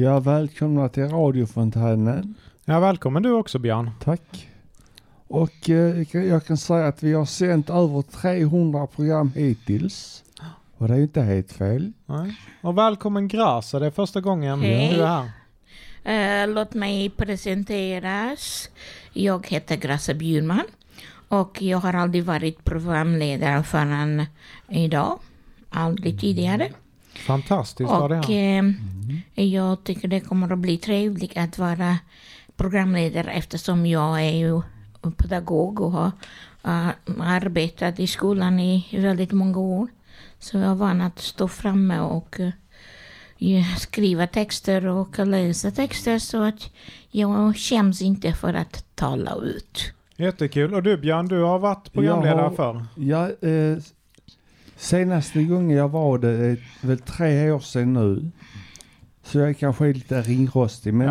Ja, välkomna till radiofontänen. Ja, välkommen du också Björn. Tack. Och eh, jag kan säga att vi har sänt över 300 program hittills. Och det är inte helt fel. Nej. Och välkommen Grasa, det är första gången Hej. du är här. Eh, låt mig presenteras. Jag heter Grassa Bjurman och jag har aldrig varit programledare förrän idag. Aldrig tidigare. Fantastiskt var det Och eh, jag tycker det kommer att bli trevligt att vara programledare eftersom jag är ju pedagog och har eh, arbetat i skolan i väldigt många år. Så jag är van att stå framme och ju skriva texter och läsa texter så att jag skäms inte för att tala ut. Jättekul. Och du Björn, du har varit programledare Jag har- förr. Ja, eh, senaste gången jag var det är väl tre år sedan nu. Så jag kanske är lite ringrostig. Men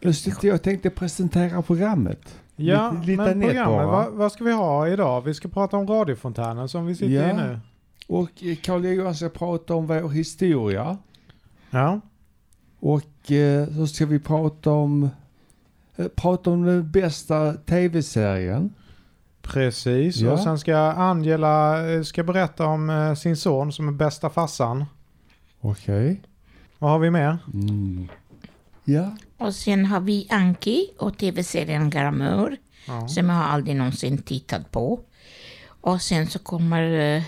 Ja. eh, jag tänkte presentera programmet. Ja, lite, lite men programmet, vad, vad ska vi ha idag? Vi ska prata om radiofontänen som vi sitter Ja. i nu. Och eh, Carl Johan ska prata om vår historia. Ja. Och eh, så ska vi prata om, eh, prata om den bästa tv-serien. Precis. Ja. Och sen ska Angela eh, ska berätta om eh, sin son som är bästa farsan. Okej. Vad har vi mer? Mm. Ja. Och sen har vi Anki och tv-serien Glamour Ja. som jag aldrig någonsin tittat på. Och sen så kommer eh,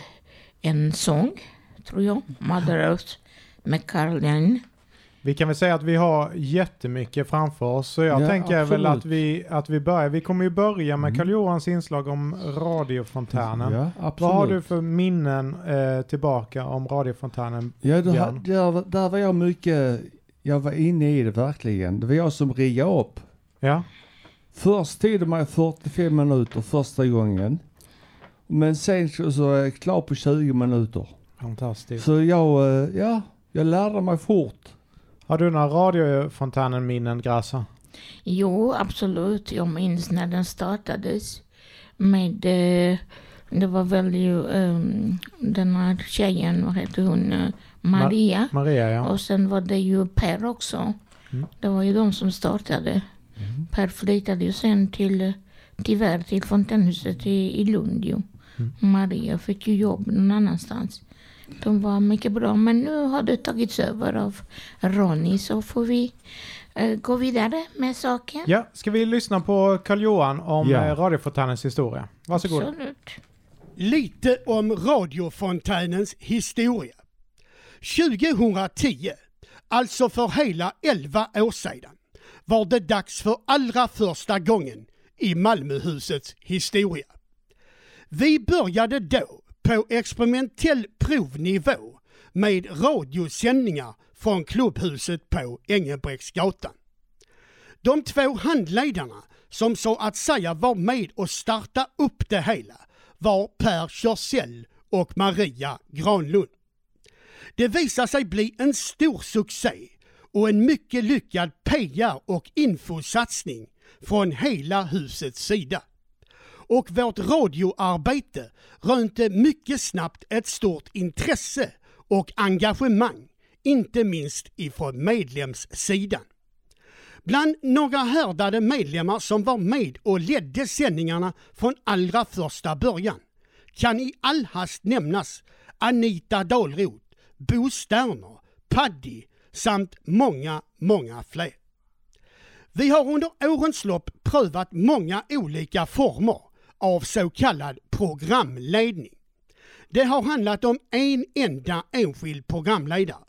en sång, tror jag, Mother Earth med Caroline. Vi kan väl säga att vi har jättemycket framför oss. Så jag Ja, tänker väl absolut. att vi, att vi börjar. Vi kommer ju börja med Mm. Karl Johans inslag om radiofontänen. Ja, absolut. Vad har du för minnen eh, tillbaka om radiofontänen? Ja, ha- där, där var jag mycket, jag var inne i det verkligen. Det var jag som riggade upp. Ja, Först tog det mig 45 minuter första gången. Men sen så, så är jag klar på 20 minuter. fantastiskt. Så jag, eh, ja, jag lärde mig fort. Har du några radiofontänen-minnen, Grassa? Jo, absolut. Jag minns när den startades. Med, eh, det var väl ju um, den här tjejen, vad heter hon, eh, Maria. Maria, ja. Och sen var det ju Per också. Mm. Det var ju de som startade. Per flyttade ju sen till, tyvärr till Fontänhuset i, i Lund ju. Mm. Maria fick ju jobb någon annanstans. De var mycket bra, men nu har det tagits över av Ronny så får vi eh, gå vidare med saken. Ja, ska vi lyssna på Karl Johan om Ja. eh, radiofontänens historia? Varsågod. Absolut. Lite om radiofontänens historia. 2010, alltså för hela 11 år sedan, var det dags för allra första gången i Malmöhusets historia. Vi började då på experimentell provnivå med radiosändningar från klubbhuset på Engelbrektsgatan. De två handledarna som så att säga var med och starta upp det hela var Per Körsell och Maria Granlund. Det visade sig bli en stor succé och en mycket lyckad PR och infosatsning från hela husets sida. Och vårt radioarbete rönte mycket snabbt ett stort intresse och engagemang, inte minst ifrån medlemssidan. Bland några härdade medlemmar som var med och ledde sändningarna från allra första början kan i all hast nämnas Anita Dahlroth, Bo Sterner, Paddy samt många, många fler. Vi har under årens lopp prövat många olika former av så kallad programledning. Det har handlat om en enda enskild programledare.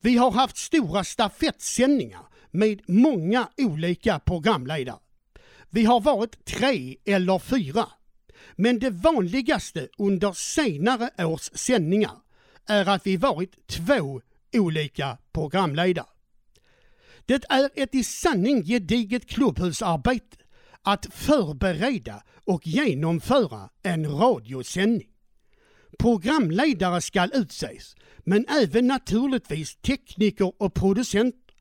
Vi har haft stora stafettsändningar med många olika programledare. Vi har varit tre eller fyra. Men det vanligaste under senare års sändningar är att vi varit två olika programledare. Det är ett i sanning gediget klubbhusarbete att förbereda och genomföra en radiosändning. Programledare skall utses, men även naturligtvis tekniker och producenter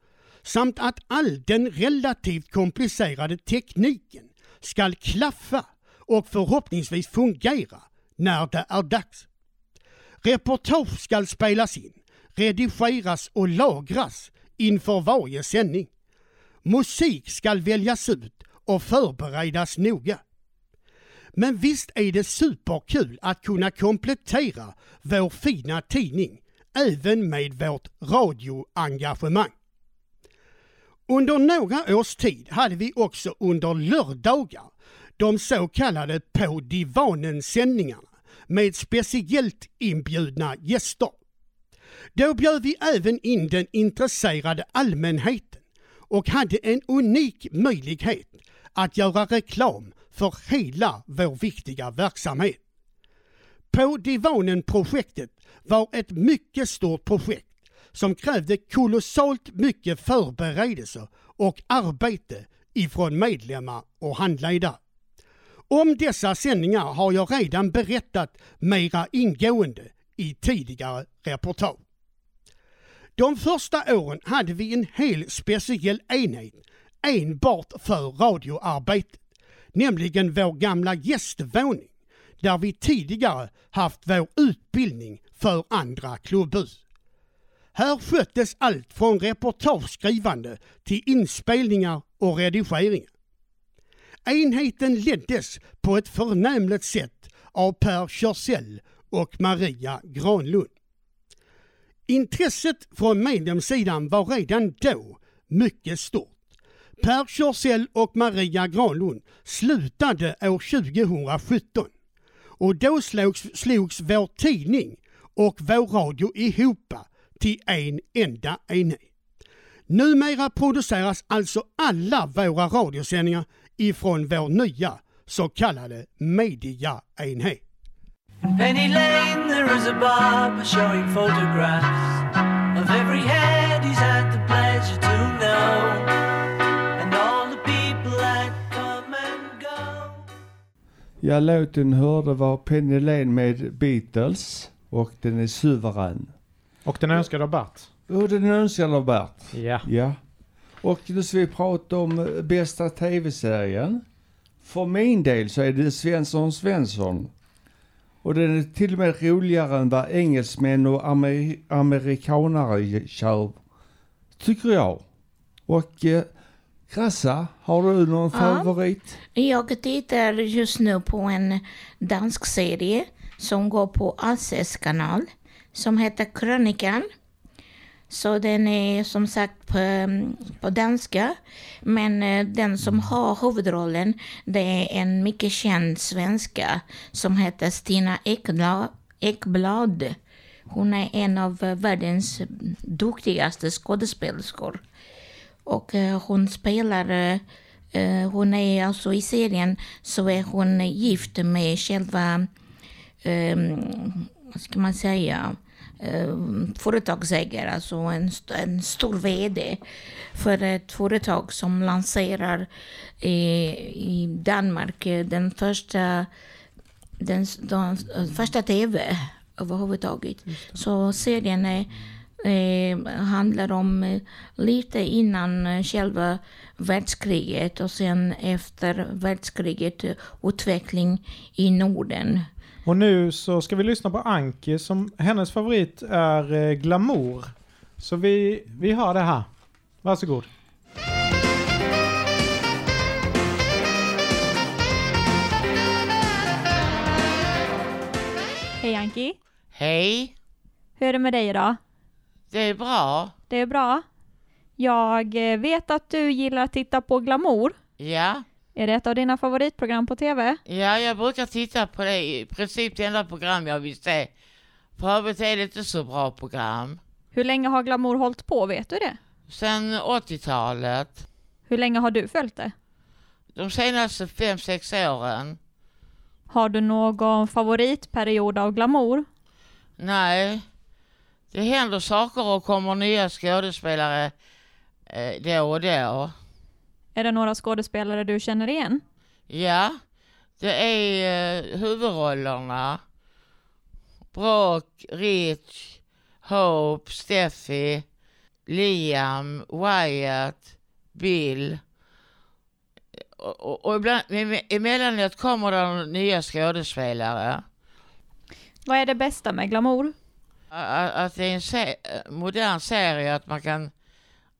samt att all den relativt komplicerade tekniken skall klaffa och förhoppningsvis fungera när det är dags. Reportage skall spelas in, redigeras och lagras inför varje sändning. Musik ska väljas ut och förberedas noga. Men visst är det superkul att kunna komplettera vår fina tidning även med vårt radioengagemang. Under några års tid hade vi också under lördagar de så kallade På divanen-sändningarna med speciellt inbjudna gäster. Då bjöd vi även in den intresserade allmänheten och hade en unik möjlighet att göra reklam för hela vår viktiga verksamhet. På Divanen-projektet var ett mycket stort projekt som krävde kolossalt mycket förberedelser och arbete ifrån medlemmar och handledare. Om dessa sändningar har jag redan berättat mera ingående i tidigare reportage. De första åren hade vi en helt speciell enhet enbart för radioarbetet, nämligen vår gamla gästvåning där vi tidigare haft vår utbildning för andra klubbhus. Här sköttes allt från reportageskrivande till inspelningar och redigering. Enheten leddes på ett förnämligt sätt av Per Körsell och Maria Granlund. Intresset från medlemssidan var redan då mycket stort. Per Körsell och Maria Granlund slutade år 2017 och då slogs, slogs vår tidning och vår radio ihop till en enda enhet. Numera produceras alltså alla våra radiosändningar ifrån vår nya så kallade mediaenhet. Penny Lane there is a barber showing photographs Ja, låten hörde var Penny Lane med Beatles och den är suverän. Och den är önskad av Bert. Och den är önskad av Bert. Ja. Ja. Och nu ska vi prata om eh, bästa tv-serien. För min del så är det Svensson Svensson. Och den är till och med roligare än vad engelsmän och amer amerikanare kör. Tycker jag. Och eh, Krassa, har du någon Ja. favorit? Jag tittar just nu på en dansk serie som går på Ases kanal som heter Krönikan. Så den är som sagt på, på danska. Men eh, den som har huvudrollen det är en mycket känd svenska som heter Stina Ekblad. Ekblad. Hon är en av världens duktigaste skådespelerskor. Och eh, hon spelar, eh, hon är alltså i serien så är hon gift med själva, eh, vad ska man säga, eh, företagsägare, alltså en, en stor VD för ett företag som lanserar eh, i Danmark eh, den första, den, den första TV överhuvudtaget. Så serien är eh, handlar om eh, lite innan eh, själva världskriget och sen efter världskriget eh, utveckling i Norden. Och nu så ska vi lyssna på Anki som hennes favorit är eh, glamour. Så vi, vi har det här. Varsågod. Hej Anki. Hej, Hur är det med dig idag? Det är bra. Det är bra. Jag eh, vet att du gillar att titta på Glamour. Ja, Är det ett av dina favoritprogram på TV? ja, jag brukar titta på det. I princip det enda program jag vill se. För övrigt är det inte så bra program. Hur länge har Glamour hållit på, vet du det? Sen 80-talet. Hur länge har du följt det? De senaste fem sex åren. Har du någon favoritperiod av Glamour? Nej, det händer saker och kommer nya skådespelare eh, då och då. Är det några skådespelare du känner igen? Ja, det är eh, huvudrollerna. Brock, Rich, Hope, Steffi, Liam, Wyatt, Bill. Och, och, och ibland, emellanåt kommer det nya skådespelare. Vad är det bästa med Glamour? Att det är en se- modern serie, att man kan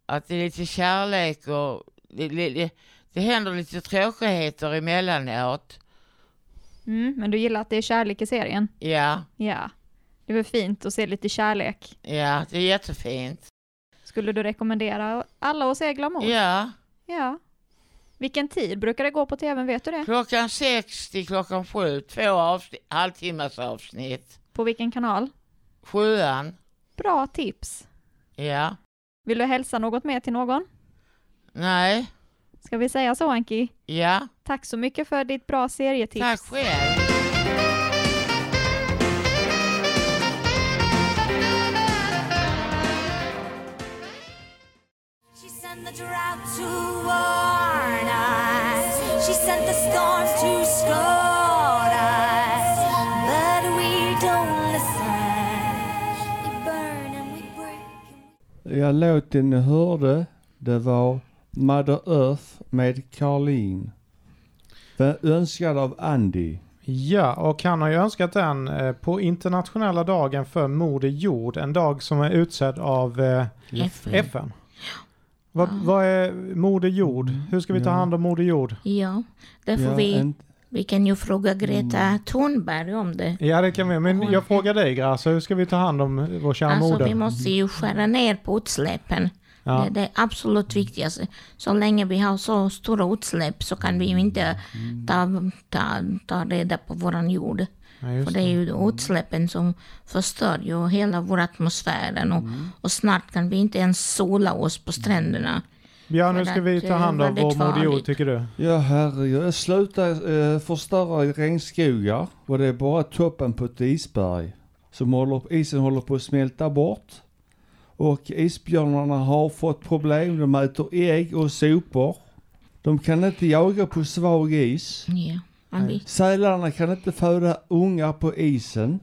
att det är lite kärlek och det, det, det händer lite tråkigheter emellanåt. Mm, men du gillar att det är kärlek i serien? Ja, Ja. Det väl fint att se lite kärlek. ja, det är jättefint. Skulle du rekommendera alla att se Glamour? Ja, Ja. Vilken tid brukar det gå på tvn, vet du det? klockan sex till klockan sju, två avsnitt, halvtimmas avsnitt. På vilken kanal? Sjuan, Bra tips. ja. Vill du hälsa något mer till någon? Nej, Ska vi säga så Anki? ja. Tack så mycket för ditt bra serietips. Tack själv. She sent the drought to warn us. She sent the storm Ja, låten ni hörde, det var Mother Earth med Carlin. Önskad av Andy. Ja, och han har ju önskat den eh, på internationella dagen för Moder Jord. En dag som är utsedd av eh, FN. FN. Vad, vad är Moder Jord? Hur ska vi ta hand om Moder Jord? Ja, därför Ja, vi, en, vi kan ju fråga Greta Thunberg om det. Ja, det kan vi. Men jag frågar dig Grassa, hur ska vi ta hand om vår kära Alltså moder? vi måste ju skära ner på utsläppen. Ja. Det är det absolut viktigaste. Så länge vi har så stora utsläpp så kan vi ju inte ta, ta, ta reda på våran jord. Ja, just För det är ju utsläppen som förstör ju hela vår atmosfären och, och snart kan vi inte ens sola oss på stränderna. Hur för ska vi ta eh, hand om vår Moder tycker du? ja herregud, sluta eh, förstöra regnskogar och det är bara toppen på ett isberg. Som håller, isen håller på att smälta bort. Och isbjörnarna har fått problem, de äter ägg och sopor. De kan inte jaga på svag is. Ja, Sälarna kan inte föda ungar på isen.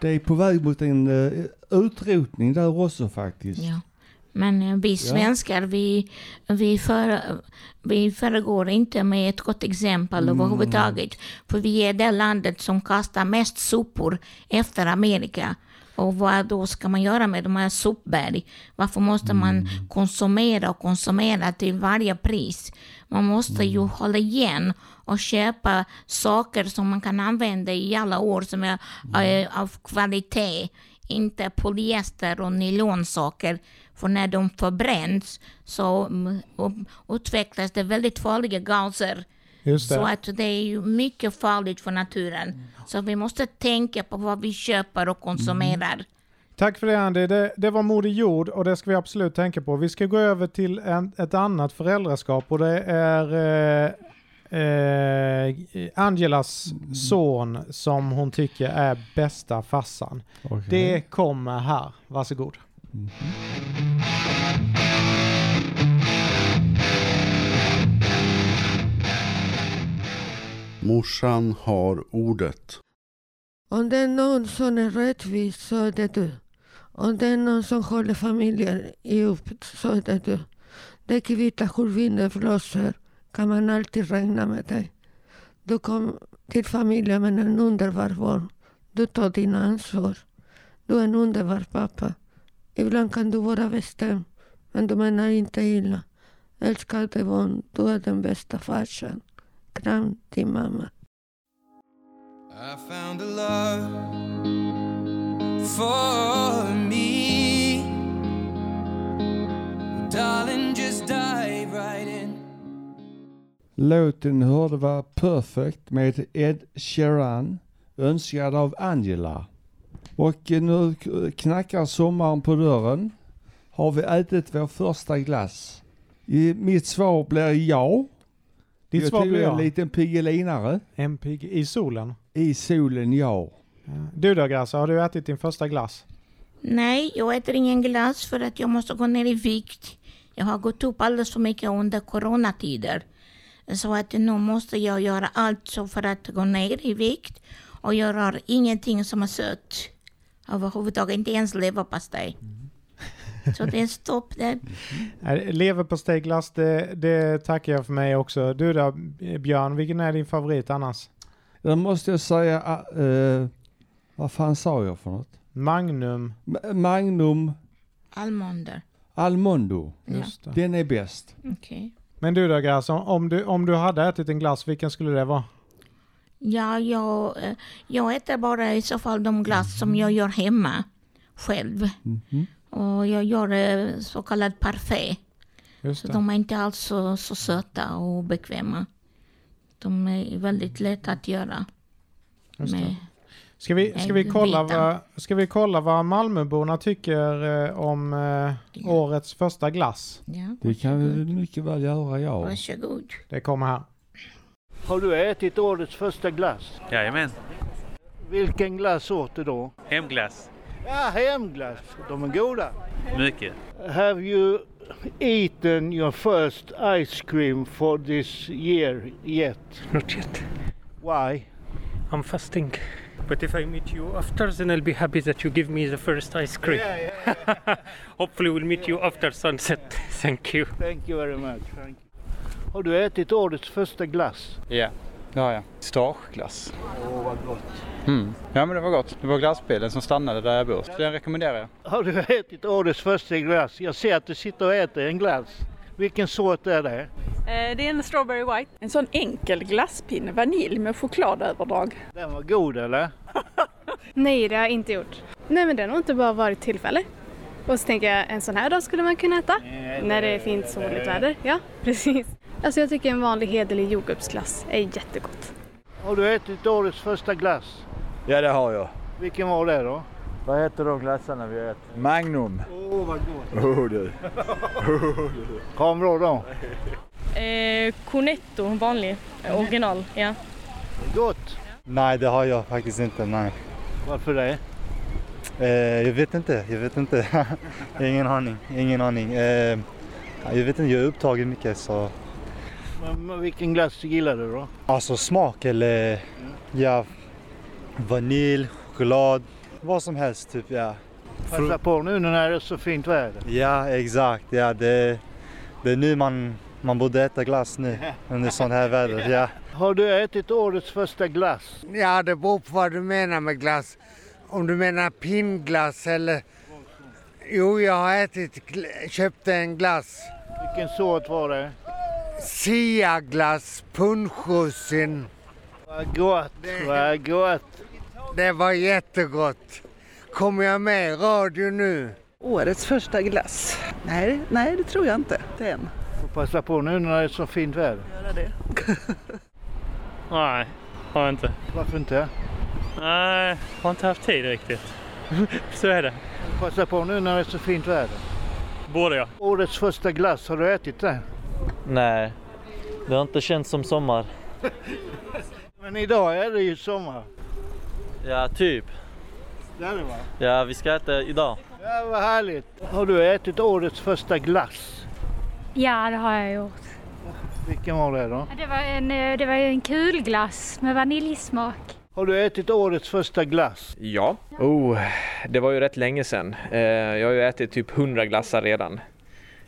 Det är på väg mot en uh, utrotning där också faktiskt. ja. Men eh, vi svenskar, vi, vi, för, vi föregår inte med ett gott exempel överhuvudtaget. För vi är det landet som kastar mest sopor efter Amerika. Och vad då ska man göra med de här sopberg? Varför måste man konsumera och konsumera till varje pris? Man måste ju hålla igen och köpa saker som man kan använda i alla år som är eh, av kvalitet. Inte polyester och nylonsaker. För när de förbränns så mm, utvecklas det väldigt farliga gaser. Just Så det. att det är ju mycket farligt för naturen. Så vi måste tänka på vad vi köper och konsumerar. Tack för det Andy. Det, det var Moder Jord och det ska vi absolut tänka på. Vi ska gå över till en, ett annat föräldraskap och det är eh, eh, Angelas son som hon tycker är bästa farsan. Okej. Det kommer här. Varsågod. Morsan har ordet. Om det är någon som är rättvis så är det du. Om det är någon som håller familjen ihop så är det du. Det kvittar hur vinden blåser kan man alltid räkna med dig. Du kom till familjen med en underbar barn. Du tar dina ansvar. Du är en underbar pappa. Ibland kan du vara bestämd, men du menar inte illa. Älskade barn, du är den bästa farsan. Kram din mamma. I found a love for me. Darling, just dive right in. Låten hörde var Perfect med Ed Sheeran, önskad av Angela. Och nu knackar sommaren på dörren. Har vi ätit vår första glass? I, mitt svar blir ja. Ditt jag svar blir en ja. liten piggelinare. MPG i solen. I solen, ja. Ja. Du då Grassa, har du ätit din första glass? Nej, jag äter ingen glass för att jag måste gå ner i vikt. Jag har gått upp alldeles för mycket under coronatider. Så att nu måste jag göra allt så för att gå ner i vikt. Och jag rör ingenting som är sött. Överhuvudtaget, inte ens leverpastej. Så det är stopp där. Nej, Leverpastejglass, det, det tackar jag för mig också. Du då Björn, vilken är din favorit annars? Då måste jag säga, eh, vad fan sa jag för något? Magnum. Ma- Magnum, Almonder. Almondo. Just det. Den är bäst. Okej. Men du då Gras, om- om du, om du hade ätit en glass, vilken skulle det vara? Ja, jag, eh, jag äter bara i så fall de glass som jag gör hemma själv. Mhm. Och jag gör eh, så kallad parfait. Så de är inte alls så, så söta och bekväma. De är väldigt lätta att göra. Ska vi, ska, vi kolla vad, ska vi kolla vad Malmöborna tycker eh, om eh, årets första glass? ja, Det kan vi mycket väl göra, ja. Varsågod. Det kommer här. Har du ätit årets första glass? Jajamän. Vilken glass åt du då? Hemglass. Ja, hemglass. De är goda. Mycket. Have you eaten your first ice cream for this year yet? Not yet. Why? I'm fasting. But if I meet you after, then I'll be happy that you give me the first ice cream. Hopefully, we'll meet you after sunset. Thank you. Thank you very much. Har du ätit årets första glass? Ja, det har jag. Stageglass. Åh, vad gott. Mm. Ja men det var gott. Det var glassbilen som stannade där jag bor. Så den rekommenderar jag. Har du ätit årets första glass? Jag ser att du sitter och äter en glass. Vilken sort är det? Eh, Det är en strawberry white. En sån enkel glasspinne, vanilj med chokladöverdrag. Den var god eller? Nej, det har jag inte gjort. Nej, men det har inte bara varit tillfälle. Och så tänker jag, en sån här dag skulle man kunna äta. När det är fint soligt väder. Ja, precis. Alltså jag tycker en vanlig hederlig jordgubbsglass är jättegott. Har du ätit årets första glass? Ja det har jag. Vilken var det då? Vad heter de glassarna vi äter? Magnum. Åh vad gott. Oh du. Kom bra då. Eh, Cornetto, vanlig, eh, original, ja. Gott. Nej, det har jag faktiskt inte. Nej. Varför det? Eh, jag vet inte. Jag vet inte. ingen aning. Ingen aning. Eh, jag vet inte. Jag är upptagen mycket så. Men, vilken glass gillar du då? Alltså smak eller ja, vanilj, choklad, vad som helst typ. Ja, Passa på nu när det är så fint väder. ja exakt. Ja, det, det är nu man, man borde äta glass nu under sån här väder. Ja. Har du ätit årets första glass? Ja, det beror på vad du menar med glass. Om du menar pinnglass eller... Jo, jag har ätit, köpte en glass. Vilken sort var det? Siaglass, punschrussin. Vad gott, vad gott. Det var jättegott. Kommer jag med i radio nu? Årets första glass? Nej, nej det tror jag inte. Det än. Får passa på nu när det är så fint väder. Göra det. Nej, har jag inte. Varför inte? Nej, har inte haft tid riktigt. Så är det. Passa på nu när det är så fint väder. Borde jag. Årets första glass, har du ätit det? Nej, det har inte känts som sommar. Men idag är det ju sommar. Ja, typ. Det är det va? Ja, vi ska äta idag. Ja, vad härligt. Har du ätit årets första glass? Ja, det har jag gjort. Vilken var det då? Det var en, eh, det var en kulglass med vaniljsmak. Har du ätit årets första glass? Ja. Oh, det var ju rätt länge sedan. Eh, Jag har ju ätit typ 100 glassar redan.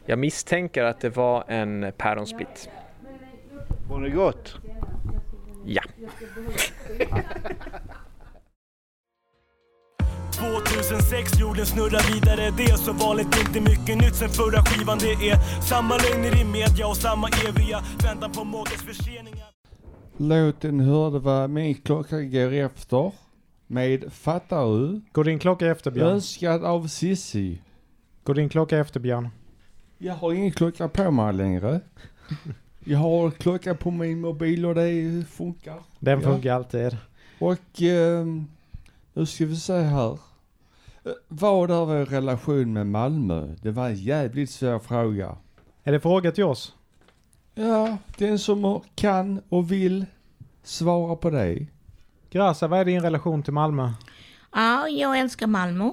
Jag misstänker att det var en päronsplitt. Var det gott? Ja. 2006, jorden snurrar vidare Det är så vanligt, inte mycket nytt sen förra skivan Det är samma lögner i media och samma eviga väntan på Mogges förseningar Låten hörde vad min klocka går efter. Med Fattar du? Går din klocka efter Björn? Önskad av Sissi. Går din klocka efter Björn? Jag har ingen klocka på mig längre. Jag har klocka på min mobil och det funkar. Den Ja. funkar alltid. Och ehm, nu ska vi se här. Eh, Vad är vår relation med Malmö? Det var en jävligt svår fråga. Är det fråga till oss? Ja, den som kan och vill svara på det. Grasa, vad är din relation till Malmö? Ja, jag älskar Malmö.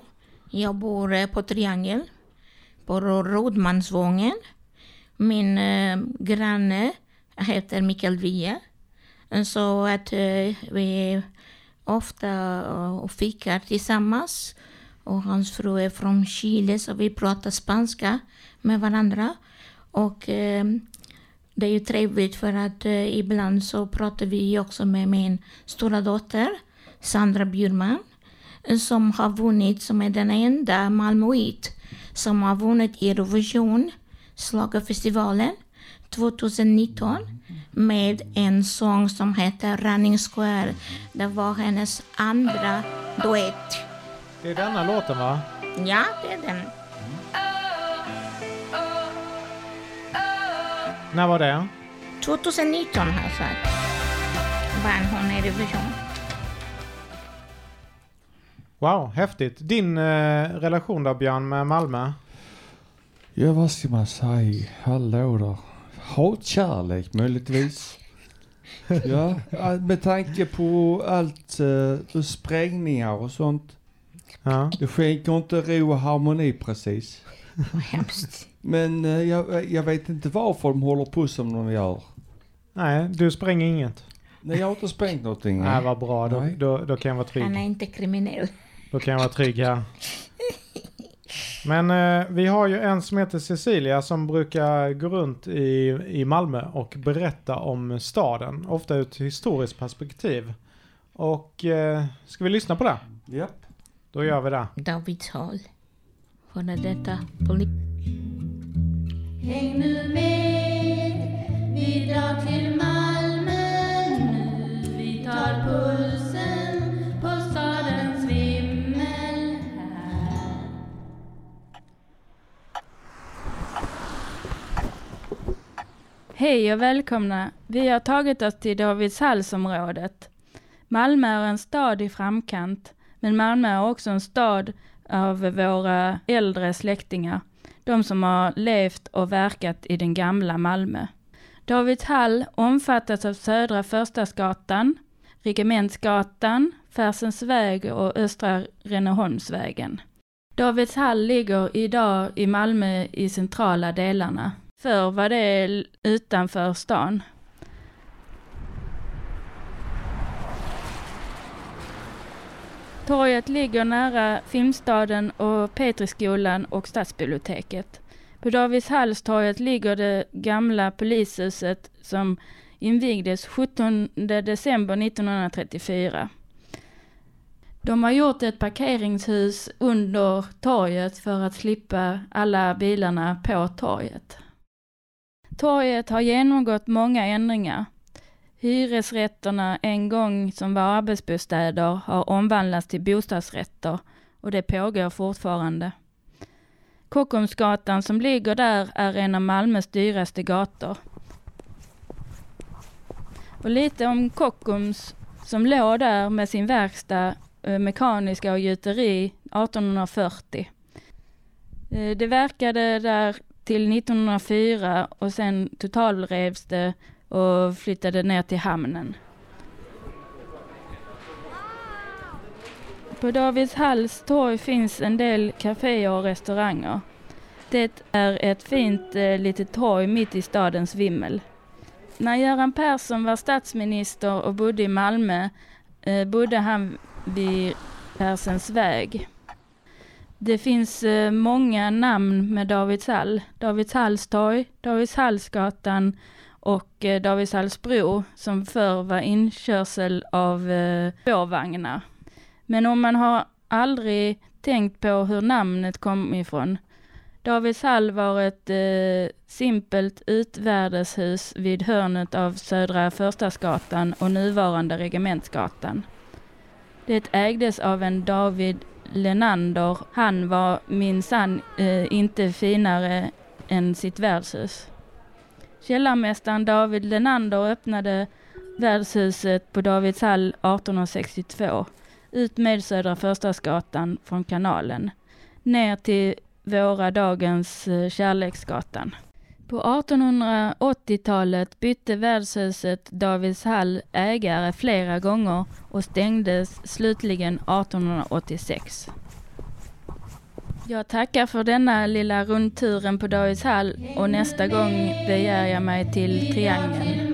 Jag bor eh, på Triangel, på Rodmansvången. Min eh, granne heter Mikael Wiehe. Så att eh, vi ofta och fikar tillsammans. Och hans fru är från Chile så vi pratar spanska med varandra. Och eh, det är ju trevligt för att eh, ibland så pratar vi också med min stora dotter Sandra Bjurman som har vunnit, som är den enda malmöit som har vunnit Eurovision, Schlagerfestivalen 2019 med en sång som heter Running Square. Det var hennes andra duett. Det är denna låten va? Ja, det är den. När var det? 2019 har jag sagt. Vann hon Eurovision. Wow, häftigt. Din eh, relation då Björn med Malmö? Ja, vad ska man säga? Hallå där. Hatkärlek möjligtvis. ja, med tanke på allt uh, sprängningar och sånt. Ja. Det skänker inte ro och harmoni precis. Hemskt. Men eh, jag, jag vet inte varför de håller på som de gör. Nej, du spränger inget. Nej, jag har inte sprängt någonting. Nej, vad bra. Då, då, då kan jag vara trygg. Han är inte kriminell. Då kan jag vara trygg här. Men eh, vi har ju en som heter Cecilia som brukar gå runt i, i Malmö och berätta om staden. Ofta ur ett historiskt perspektiv. Och eh, ska vi lyssna på det? Japp. Då gör vi det. Davids hall. Före detta poli- Häng nu med, vi drar till Malmö nu. Vi tar pulsen Hej och välkomna. Vi har tagit oss till Davidshallsområdet. Malmö är en stad i framkant, men Malmö är också en stad av våra äldre släktingar. De som har levt och verkat i den gamla Malmö. Davidshall omfattas av Södra Förstadsgatan, Regementsgatan, Färsens väg och Östra Renneholmsvägen. Davidshall ligger idag i Malmö i centrala delarna. Förr var det utanför stan. Torget ligger nära Filmstaden och Petriskolan och Stadsbiblioteket. På Davidshallstorget ligger det gamla polishuset som invigdes 17 december 1934. De har gjort ett parkeringshus under torget för att slippa alla bilarna på torget. Torget har genomgått många ändringar. Hyresrätterna en gång som var arbetsbostäder har omvandlats till bostadsrätter och det pågår fortfarande. Kockumsgatan som ligger där är en av Malmös dyraste gator. Och lite om Kockums som låg där med sin verkstad, eh, mekaniska och gjuteri 1840. Eh, det verkade där till 1904 och sen totalrevs det och flyttade ner till hamnen. På Davidshalls torg finns en del kaféer och restauranger. Det är ett fint eh, litet torg mitt i stadens vimmel. När Göran Persson var statsminister och bodde i Malmö eh, bodde han vid Persens väg. Det finns eh, många namn med Davidshall. Davidshallstorg, Davidshallsgatan och eh, Davidshallsbro som förr var inkörsel av eh, spårvagnar. Men om man har aldrig tänkt på hur namnet kom ifrån. Davidshall var ett eh, simpelt utvärdeshus vid hörnet av Södra Förstadsgatan och nuvarande Regementsgatan. Det ägdes av en David Lenander. Han var minsann eh, inte finare än sitt värdshus. Källarmästaren David Lenander öppnade värdshuset på Davidshall 1862 ut med Södra Förstadsgatan från kanalen ner till våra dagens eh, Kärleksgatan. På 1880-talet bytte värdshuset Davidshall ägare flera gånger och stängdes slutligen 1886. Jag tackar för denna lilla rundturen på Davidshall och nästa gång begär jag mig till Triangeln.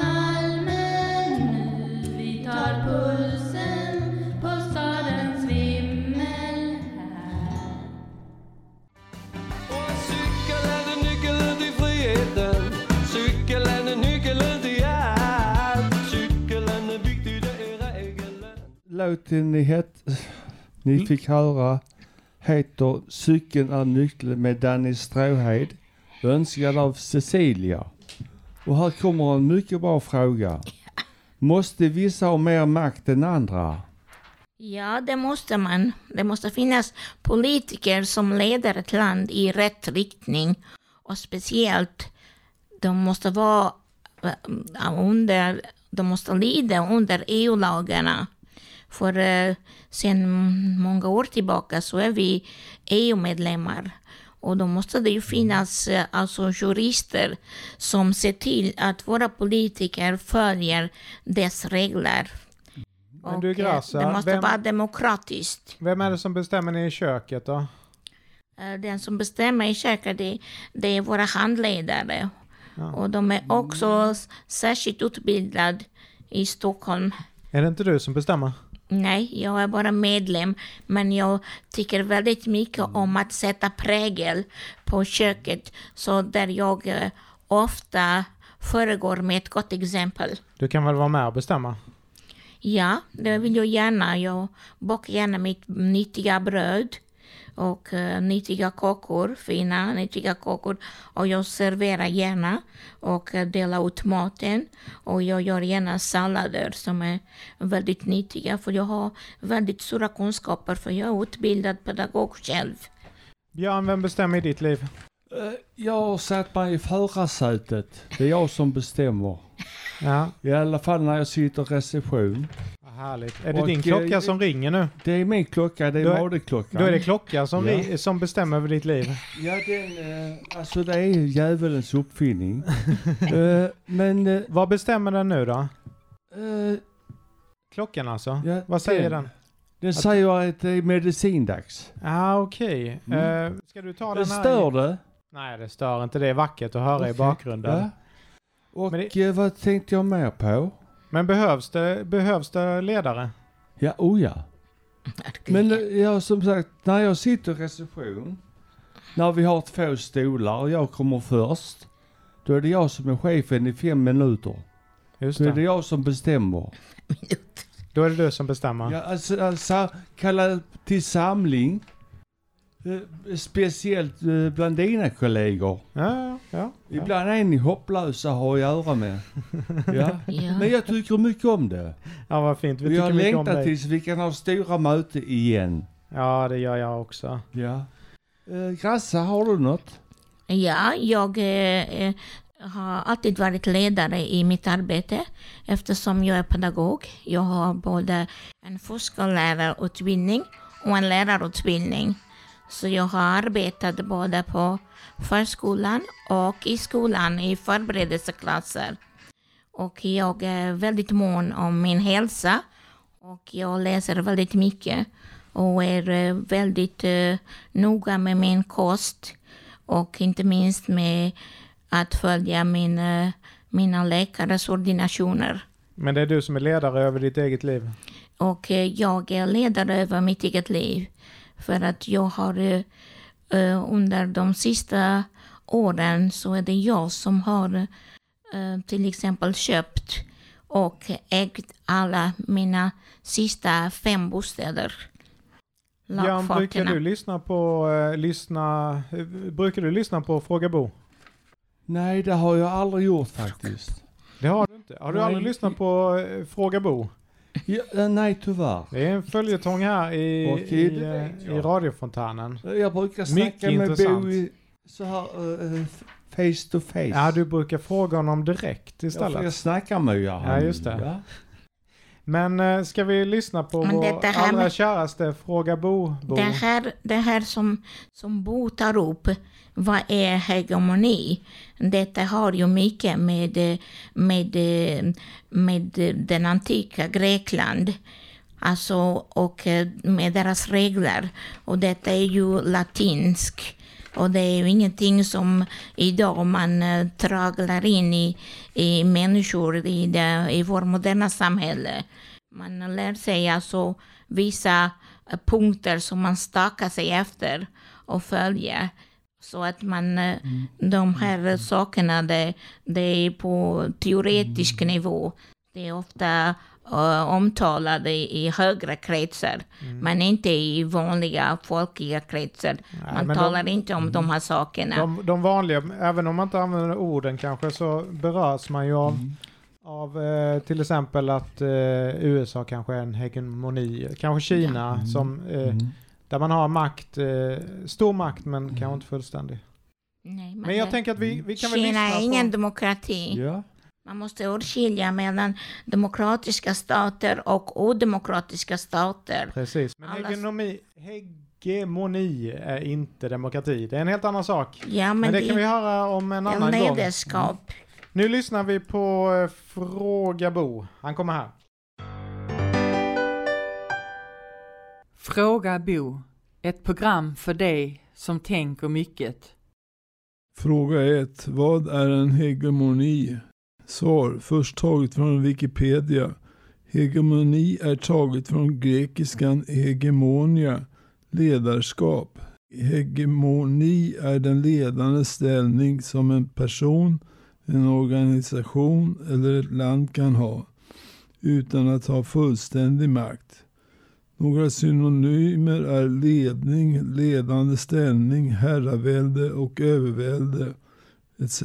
Låten ni, het, ni fick höra heter Cykeln är nyckeln med Danny Stråhed. Önskad av Cecilia. Och här kommer en mycket bra fråga. Måste vissa ha mer makt än andra? Ja, det måste man. Det måste finnas politiker som leder ett land i rätt riktning. Och speciellt, de måste vara eh, under, de måste lyda under EU-lagarna. För eh, sen många år tillbaka så är vi EU-medlemmar. Och då måste det ju finnas eh, alltså jurister som ser till att våra politiker följer dess regler. Men du Och, eh, Grassa, det måste vem- vara demokratiskt. Vem är det som bestämmer i köket då? Den som bestämmer i köket det, det är våra handledare. Och de är också särskilt utbildade i Stockholm. Är det inte du som bestämmer? Nej, jag är bara medlem, men jag tycker väldigt mycket om att sätta prägel på köket, så där jag eh, ofta föregår med ett gott exempel. Du kan väl vara med och bestämma? Ja, det vill jag gärna. Jag bakar gärna mitt nyttiga bröd och uh, nyttiga kakor, fina nyttiga kakor. Och jag serverar gärna och uh, delar ut maten. Och jag gör gärna sallader som är väldigt nyttiga för jag har väldigt stora kunskaper för jag är utbildad pedagog själv. Björn, vem bestämmer i ditt liv? Eh, Jag har satt mig i förarsätet. Det är jag som bestämmer. Ja. I alla fall när jag sitter i reception. Vad härligt. Är det Och, din klocka eh, som ringer nu? Det är min klocka, det är modeklockan. Då är det klockan som, Ja. ri- som bestämmer över ditt liv? Ja, den, eh, alltså det är djävulens uppfinning. Eh, men... eh, Vad bestämmer den nu då? Klockan alltså? ja, Vad säger den? Den Att- säger att det är medicindags. Ah, okej. Mm. Eh, ska du ta Det den här? stör det. Nej, det stör inte. Det är vackert att höra i Okej, bakgrunden. ja. Och eh, vad tänkte jag mer på? Men behövs det, behövs det ledare? Ja, oh ja. Men eh, ja, som sagt, när jag sitter i reception, när vi har två stolar och jag kommer först, då är det jag som är chefen i fem minuter. Just Då är det. det jag som bestämmer. Då är det du som bestämmer? Ja, alltså, alltså kalla till samling. Eh, Speciellt eh, bland dina kollegor. Ja, ja, ja. Ibland är ni hopplösa att ha att göra med. Ja. Ja. Men jag tycker mycket om det. Ja, vad fint. Vi har tycker mycket om längtat dig. tills vi kan ha stora möte igen. Ja, det gör jag också. Ja. Eh, Grassa, har du något? Ja, jag eh, har alltid varit ledare i mitt arbete eftersom jag är pedagog. Jag har både en förskollärarutbildning och en lärarutbildning. Så jag har arbetat både på förskolan och i skolan i förberedelseklasser. Och jag är väldigt mån om min hälsa och jag läser väldigt mycket och är eh, väldigt eh, noga med min kost och inte minst med att följa min, eh, mina läkares ordinationer. Men det är du som är ledare över ditt eget liv? Och jag är ledare över mitt eget liv. För att jag har eh, under de sista åren så är det jag som har eh, till exempel köpt och ägt alla mina sista fem bostäder. Jan, brukar du lyssna på, eh, lyssna, eh, brukar du lyssna på Fråga Bo? Nej, det har jag aldrig gjort faktiskt. Det har du inte? Har du Nej. aldrig lyssnat på eh, Fråga Bo? Ja, eh, nej, tyvär. Det är en följetong här i, i, eh, i jag. radiofontänen. Jag brukar Mycket snacka med intressant. Bo i, så här eh, face to face. Ja, du brukar fråga honom direkt Ja, istället. för jag snackar med honom. Ja, just det. Ja. Men eh, ska vi lyssna på Men vår här allra käraste Fråga Bo? Bo? Det här, det här som, som Bo tar upp, vad är hegemoni? Detta har ju mycket med, med, med den antika Grekland, alltså och eh, med deras regler. Och detta är ju latinsk. Och det är ju ingenting som idag man eh, traglar in i, i människor i, det, i vårt moderna samhälle. Man lär sig alltså vissa eh, punkter som man stakar sig efter och följer. Så att man, eh, de här sakerna, det, det är på teoretisk nivå. Det är ofta uh, omtalade i, högre kretsar, Mm. men inte i vanliga folkliga kretsar. man men talar de- inte om de här sakerna. De, de vanliga, även om man inte använder orden kanske, så berörs man ju av, Mm. Av eh, till exempel att eh, USA kanske är en hegemoni, kanske Kina Mm. som eh, där man har makt, eh, stor makt men kanske inte fullständig. Nej, Men jag det- tänker att vi, vi kan väl Kina är på... ingen demokrati. Ja. Man måste urskilja mellan demokratiska stater och odemokratiska stater. Precis, men Alla- hegemoni, hegemoni är inte demokrati. Det är en helt annan sak. Ja, men men det, det- kan vi höra om en annan gång. ledarskap. Nu lyssnar vi på eh, Fråga Bo. Han kommer här. Fråga Bo. Ett program för dig som tänker mycket. Fråga 1. Vad är en hegemoni? Svar. Först taget från Wikipedia. Hegemoni är taget från grekiskan hegemonia, ledarskap. Hegemoni är den ledande ställning som en person, en organisation eller ett land kan ha utan att ha fullständig makt. Några synonymer är ledning, ledande ställning, herravälde och övervälde etc.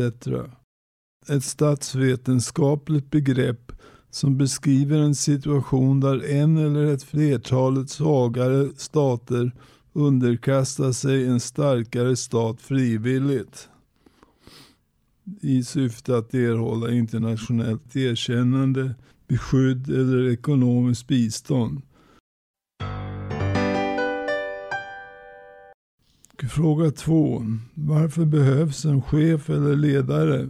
Ett statsvetenskapligt begrepp som beskriver en situation där en eller ett flertalet svagare stater underkastar sig en starkare stat frivilligt i syfte att erhålla internationellt erkännande, beskydd eller ekonomiskt bistånd. Fråga 2. Varför behövs en chef eller ledare?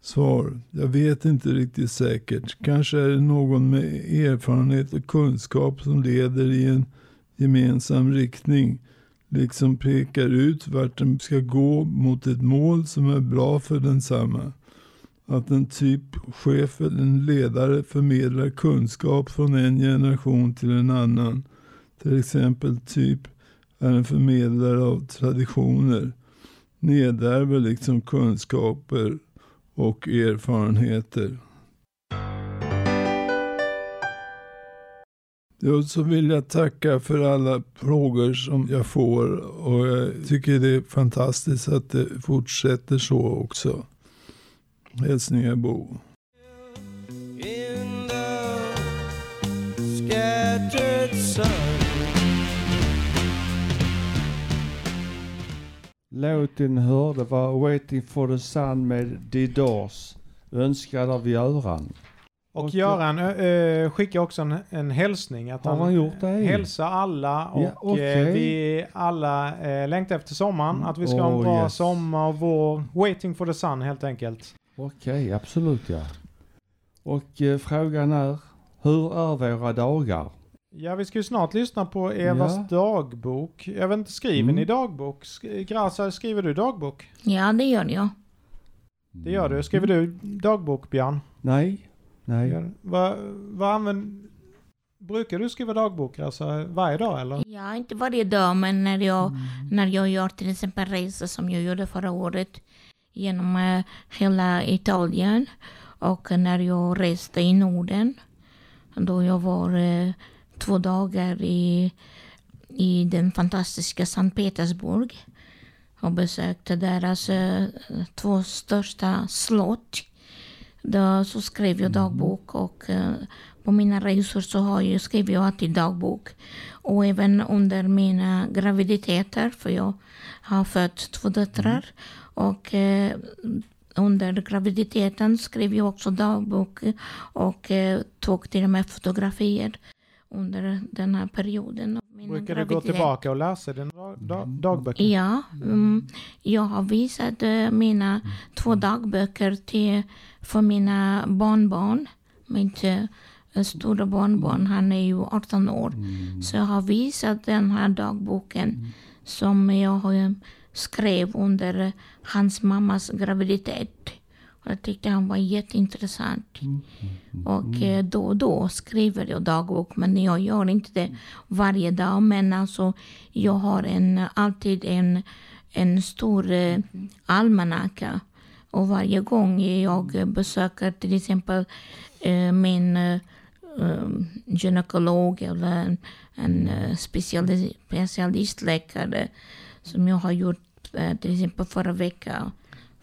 Svar. Jag vet inte riktigt säkert. Kanske är det någon med erfarenhet och kunskap som leder i en gemensam riktning. Liksom pekar ut vart den ska gå mot ett mål som är bra för densamma. Att en typ chef eller en ledare förmedlar kunskap från en generation till en annan. Till exempel typ är en förmedlare av traditioner. Nedärver liksom kunskaper och erfarenheter. Och så vill jag tacka för alla frågor som jag får och jag tycker det är fantastiskt att det fortsätter så också. Hälsningar Bo. Låten hörde var Waiting for the Sun med The Doors. Önskad av Göran. Och Göran äh, skickar också en, en hälsning. Att Har han gjort det? hälsar alla och Ja, eh, vi alla eh, längtar efter sommaren. Att vi ska ha en Oh, bra yes. sommar och vår waiting for the sun helt enkelt. Okej, absolut ja. Och eh, frågan är, hur är våra dagar? Ja, vi ska ju snart lyssna på Evas Ja. dagbok. Jag vet inte, skriver Mm. ni dagbok? Sk- Grasa, skriver du dagbok? Ja, det gör jag. Det gör du. Skriver du dagbok, Björn? Nej, nej. Gör- Vad vad använder... Brukar du skriva dagbok alltså, varje dag eller? Ja, inte varje dag, men när jag, när jag gör till exempel resor som jag gjorde förra året genom eh, hela Italien och när jag reste i Norden då jag var eh, två dagar i, i den fantastiska Sankt Petersburg och besökte deras eh, två största slott. Då så skrev jag dagbok och eh, på mina resor så har jag, skriver jag alltid dagbok. Och även under mina graviditeter, för jag har fött två döttrar. Och eh, under graviditeten skrev jag också dagbok och eh, tog till och med fotografier under den här perioden. Brukar du gå tillbaka och läsa dina dag, dag, dagböcker? Ja, mm, jag har visat eh, mina två dagböcker till, för mina barnbarn. Mitt eh, stora barnbarn, han är ju 18 år. Så jag har visat den här dagboken som jag har skrev under eh, hans mammas graviditet. Jag tyckte han var jätteintressant. Och eh, då och då skriver jag dagbok, men jag gör inte det varje dag. Men alltså, jag har en, alltid en, en stor eh, almanacka. Och varje gång jag besöker till exempel eh, min eh, um, gynekolog eller en, en eh, speciali- specialistläkare som jag har gjort eh, till exempel förra veckan.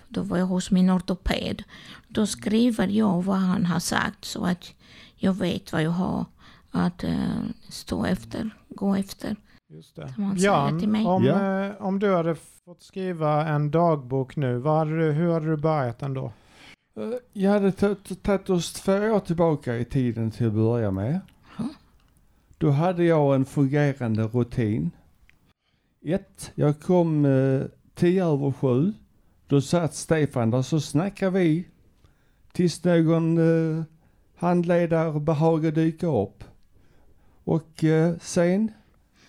Då var jag hos min ortoped. Då skriver jag vad han har sagt så att jag vet vad jag har att eh, stå efter, gå efter. Just det. Jan, mig. om, Ja. eh, om du hade fått skriva en dagbok nu, vad hade du, hur hade du börjat den då? Eh, Jag hade tagit tagit oss två år tillbaka i tiden till att börja med. Då hade jag en fungerande rutin. Ett, jag kom eh, tio över sju. Då satt Stefan där så snackade vi tills någon eh, handledare behagade dyka upp. Och eh, sen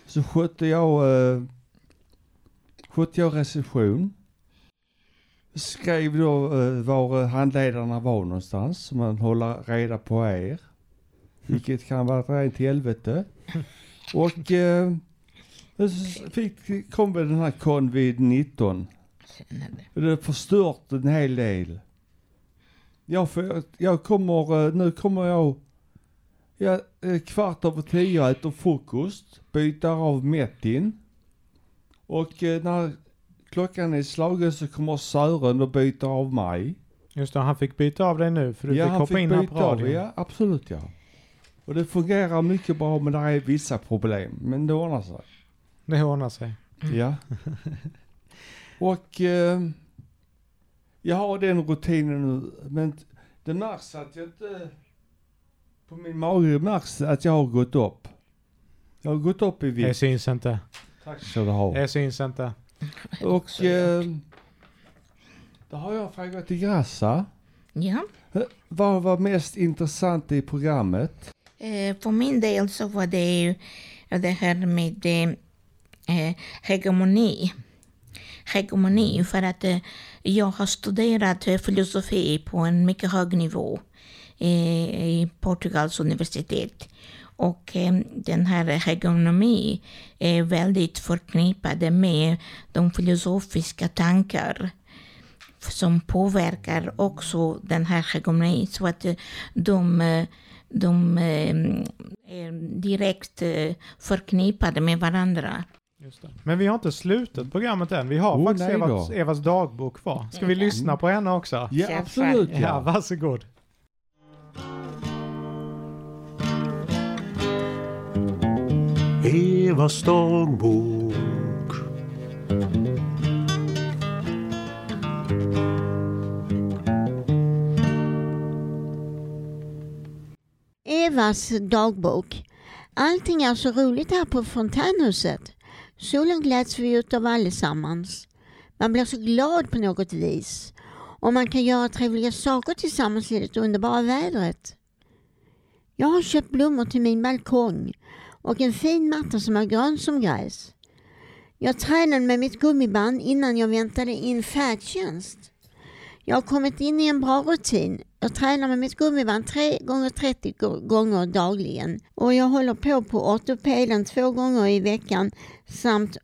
så skötte jag, eh, skötte jag reception. Skrev då eh, var eh, handledarna var någonstans så man håller reda på er. Vilket kan vara ett rent helvete. Och eh, så fick, kom väl den här covid-19. Det har förstört en hel del. Jag, får, jag kommer, eh, nu kommer jag, jag eh, kvart över tio äter frukost, byter av Metin. Och eh, när klockan är slagen så kommer Sören och byter av mig. Just det, han fick byta av dig nu för du ja, fick hoppa in här på radion. ja absolut ja. Och det fungerar mycket bra men det är vissa problem. Men det ordnar sig. Det ordnar sig. Ja. Och eh, jag har den rutinen nu. Men det märks att jag inte... På min mage märks att jag har gått upp. Jag har gått upp i Det vikt. syns inte. Tack ska du ha. Det syns inte. Och eh, då har jag frågat till Grassa. Ja. Vad var mest intressant i programmet? Eh, för min del så var det ju det här med eh, eh, hegemoni. Hegemoni för att eh, jag har studerat eh, filosofi på en mycket hög nivå eh, i Portugals universitet. Och eh, den här hegemoni är väldigt förknippad med de filosofiska tankar som påverkar också den här hegemonin. Så att eh, de, eh, de är direkt förknippade med varandra. Just det. Men vi har inte slutat programmet än. Vi har Oh, faktiskt Evas. Evas dagbok kvar. Ska vi lyssna på henne också? Ja, absolut Ja, ja. varsågod. Evas dagbok. Evas dagbok. Allting är så roligt här på fontänhuset. Solen gläds vi ut av allesammans. Man blir så glad på något vis. Och man kan göra trevliga saker tillsammans i det underbara vädret. Jag har köpt blommor till min balkong och en fin matta som är grön som gräs. Jag tränade med mitt gummiband innan jag väntade in färdtjänst. Jag har kommit in i en bra rutin. Jag tränar med mitt gummiband 3 gånger 30 gånger dagligen och jag håller på på ortopeden två gånger i veckan samt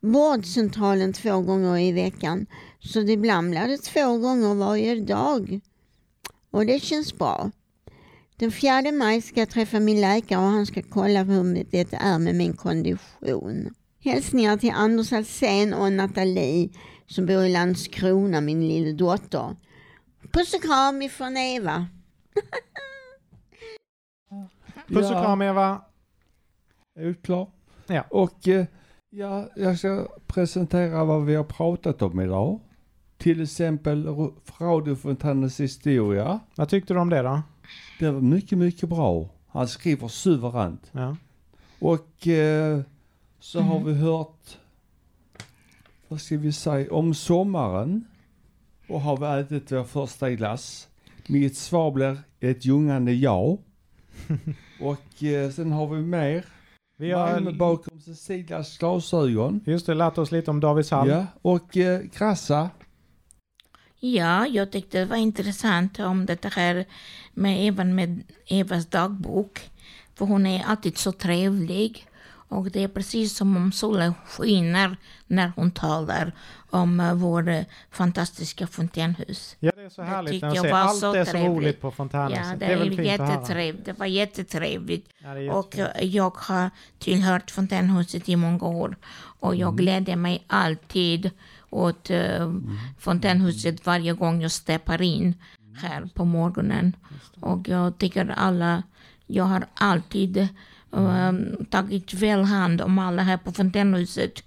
vårdcentralen två gånger i veckan. Så det ibland blir det två gånger varje dag. Och det känns bra. Den 4 maj ska jag träffa min läkare och han ska kolla hur det är med min kondition. Hälsningar till Anders Alsén och Nathalie som bor i Landskrona, min lilla dotter. Puss och kram ifrån Eva. Puss och kram Eva. Är du klar? Ja. Och eh, ja, jag ska presentera vad vi har pratat om idag. Till exempel radiofontänens historia. Vad tyckte du om det då? Det var mycket, mycket bra. Han skriver suveränt. Ja. Och eh, så har vi hört, vad ska vi säga, om sommaren. Och har vi ätit vår första glass. Mitt svar blir ett ljungande ja. och eh, sen har vi mer. Vi har- Malmö bakom Cecilias glasögon. Just det, lärt oss lite om Davidshamn. Ja, och eh, Grassa. Ja, jag tyckte det var intressant om det här med även med Evas dagbok. För hon är alltid så trevlig. Och det är precis som om solen skiner när hon talar om eh, vår eh, fantastiska fontänhus. Ja, det är är så Det härligt när jag säger allt är så roligt på Fontänhuset. Ja, det, är är höra. jättetrevligt. Det var jättetrevligt. Ja, det är och eh, jag har tillhört Fontänhuset i många år. Och jag Mm. gläder mig alltid åt uh, Fontänhuset varje gång jag steppar in här på morgonen. Och jag tycker alla, jag har alltid um, tagit väl hand om alla här på Fontänhuset.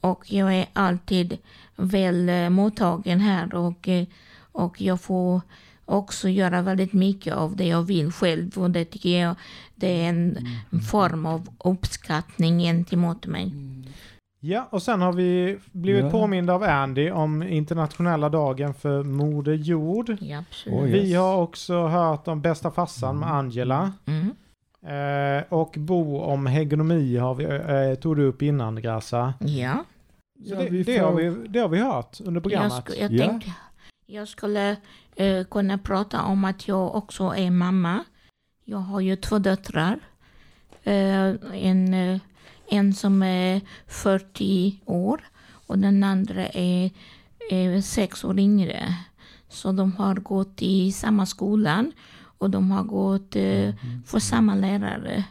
Och jag är alltid väl eh, mottagen här och, eh, och jag får också göra väldigt mycket av det jag vill själv och det tycker jag det är en form av uppskattning gentemot mig. Ja, och sen har vi blivit Ja. påminda av Andy om internationella dagen för Moder Jord. Ja, absolut. Oh, Vi yes. har också hört om bästa farsan med Angela. Mm. Eh, och Bo om hegemomi har vi, eh, tog du upp innan Grassa. Ja. Så det, det, har vi, det har vi hört under Jag, programmet. sk- jag Ja. tänkte jag skulle eh, kunna prata om att jag också är mamma. Jag har ju två döttrar. Eh, en, eh, en som är 40 år och den andra är, är sex år yngre. Så de har gått i samma skolan och de har gått eh, för samma lärare.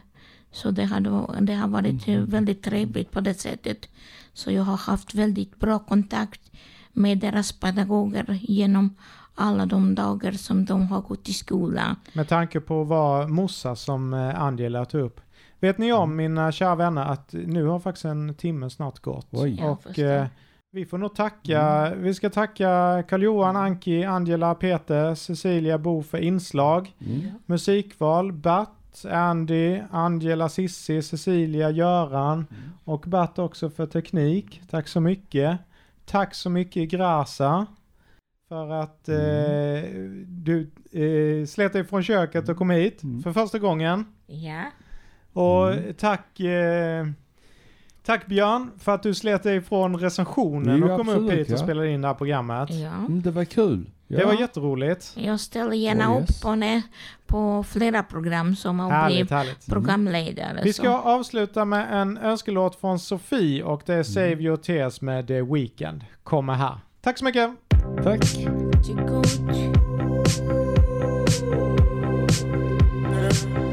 Så det har, det har varit eh, väldigt trevligt på det sättet. Så jag har haft väldigt bra kontakt med deras pedagoger genom alla de dagar som de har gått i skolan. Med tanke på vad Mossa som eh, Angela tog upp. Vet ni om, mina kära vänner, att nu har faktiskt en timme snart gått. Oj. Och eh, vi får nog tacka, vi ska tacka Karl-Johan, Anki, Angela, Peter, Cecilia, Bo för inslag. Mm. Musikval, Bert, Andy, Angela, Sissi, Cecilia, Göran och Bert också för teknik. Tack så mycket. Tack så mycket Grasa för att eh, du eh, slet dig från köket och kom hit för första gången. Ja. Och Mm. tack eh, Tack Björn för att du slet dig från recensionen Jo, och kom upp absolut, hit och ja. spelade in det här programmet. Ja. Mm, det var kul. Det var jätteroligt. Jag ställer gärna Oh, yes. upp på, ne, på flera program som att Härligt, bli härligt. programledare. Vi så. ska avsluta med en önskelåt från Sofie och det är Mm. Save Your Tears med The Weeknd. Kommer här. Tack så mycket! Tack! Varsågod.